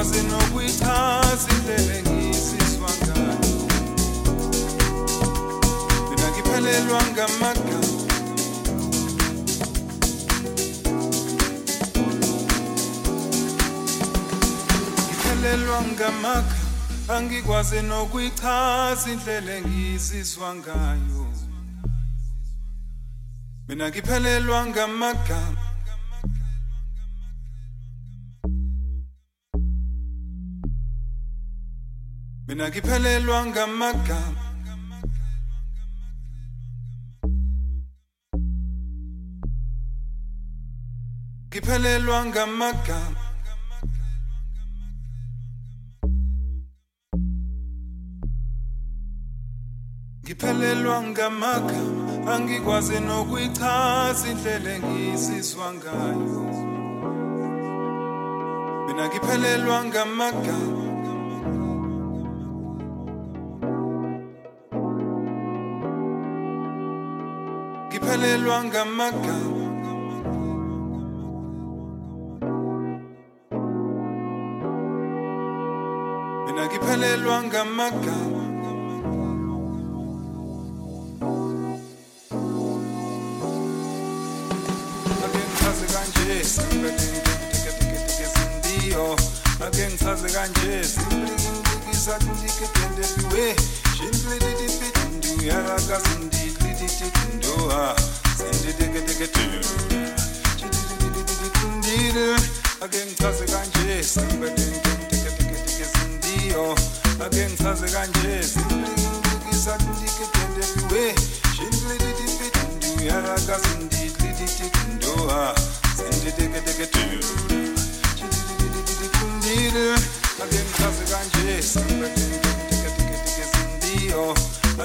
angikwazi nokuyichaza indlela engiyisizwa ngayo. Mina ngiphelelwa ngamagama. Ngiphelelwa ngamagama. Angikwazi nokuyichaza indlela engizizwa ngayo. Mina ngiphelelwa ngamagama. mina ngiphelelwa ngamagama ngiphelelwa ngamagama ngiphelelwa ngamagama angikwazi nokuyichaza indlela engizizwa ngayo. Mina ngiphelelwa ngamagama ngaphelelwa ngamagama mina ngiphelelwa ngamagama ake ngichaze kanje zindiyo ake ngichaze kanje zindikindikizakundikedendebiwe shintlididibitindu yalakazindiyo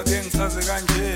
again sazi kanje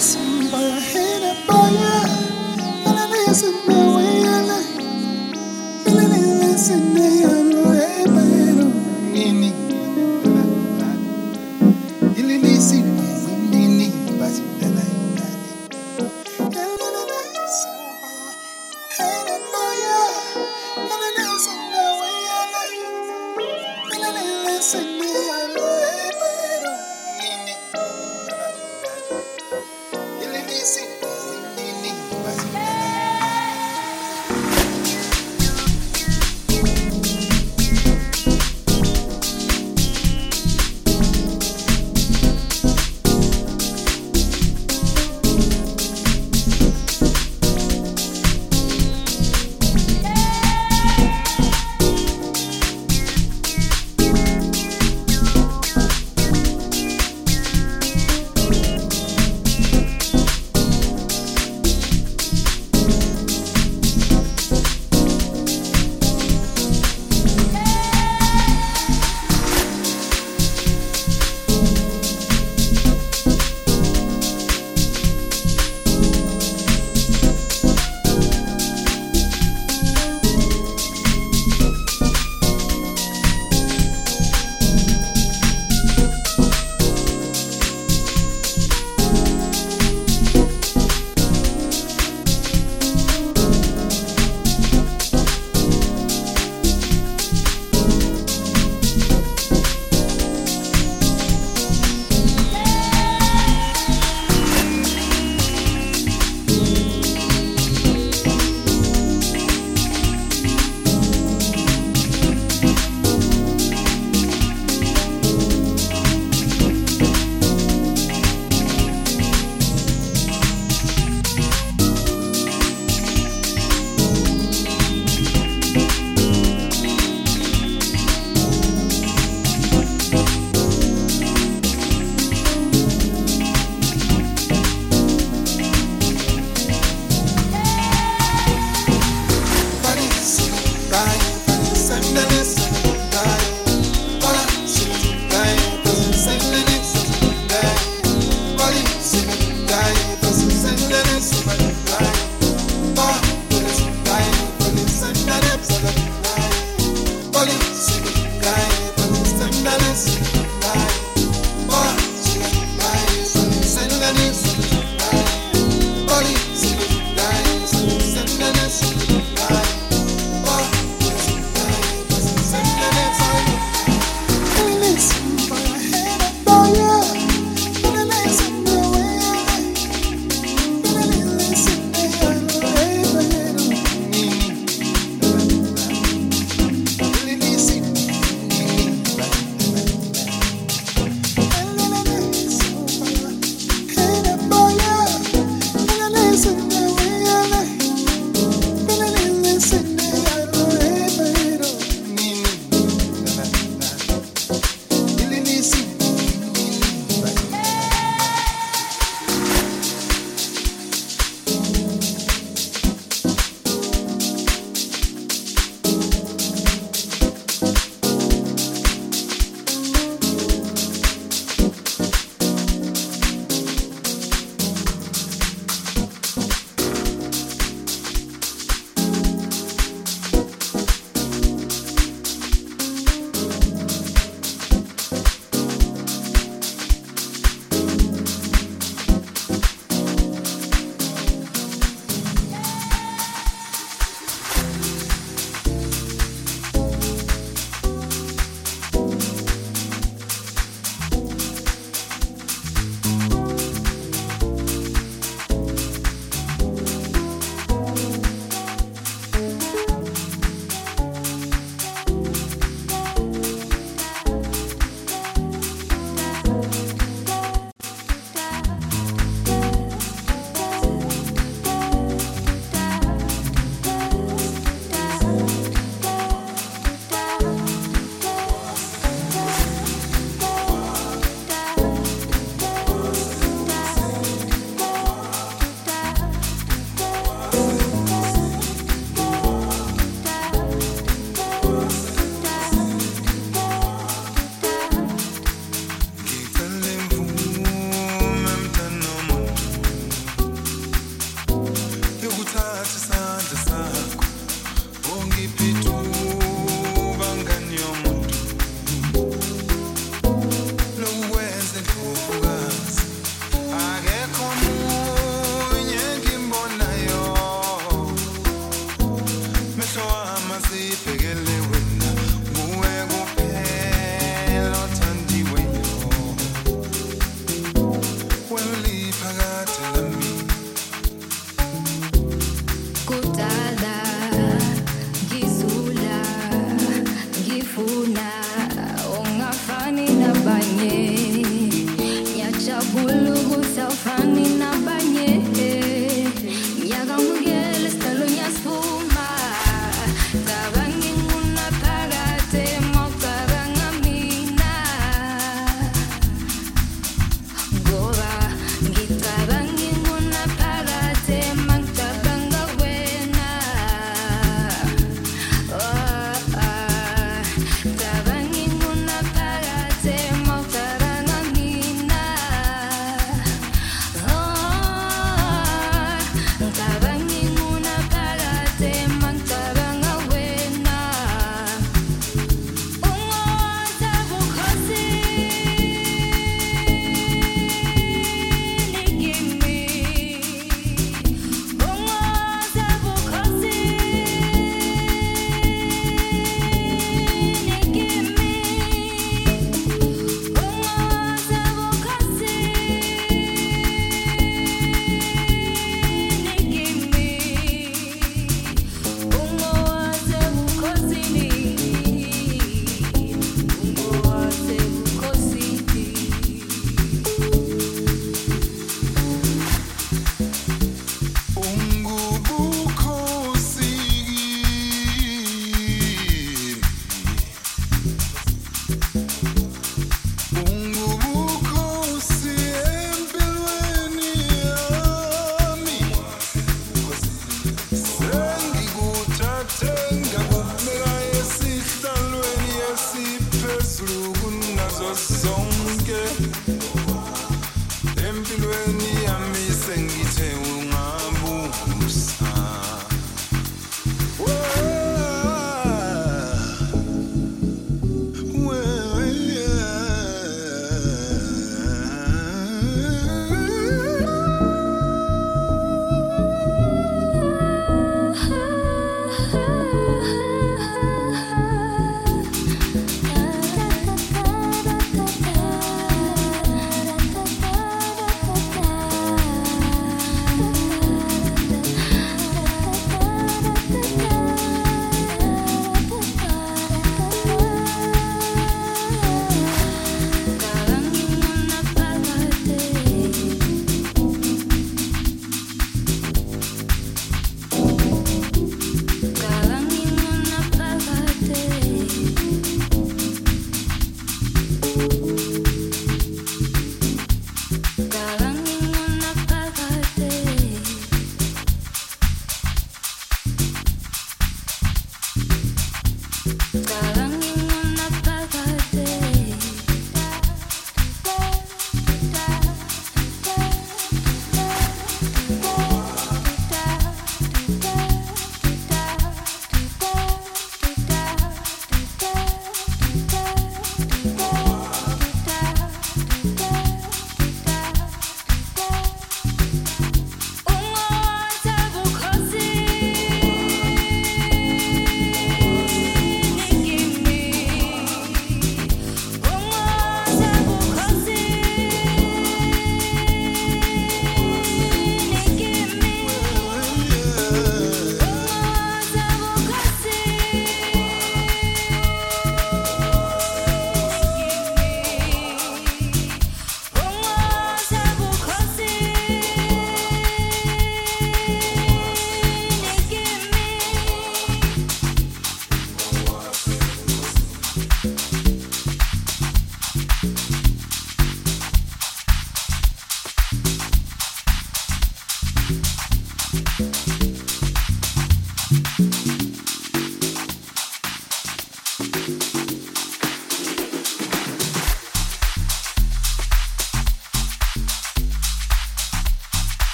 Somebody.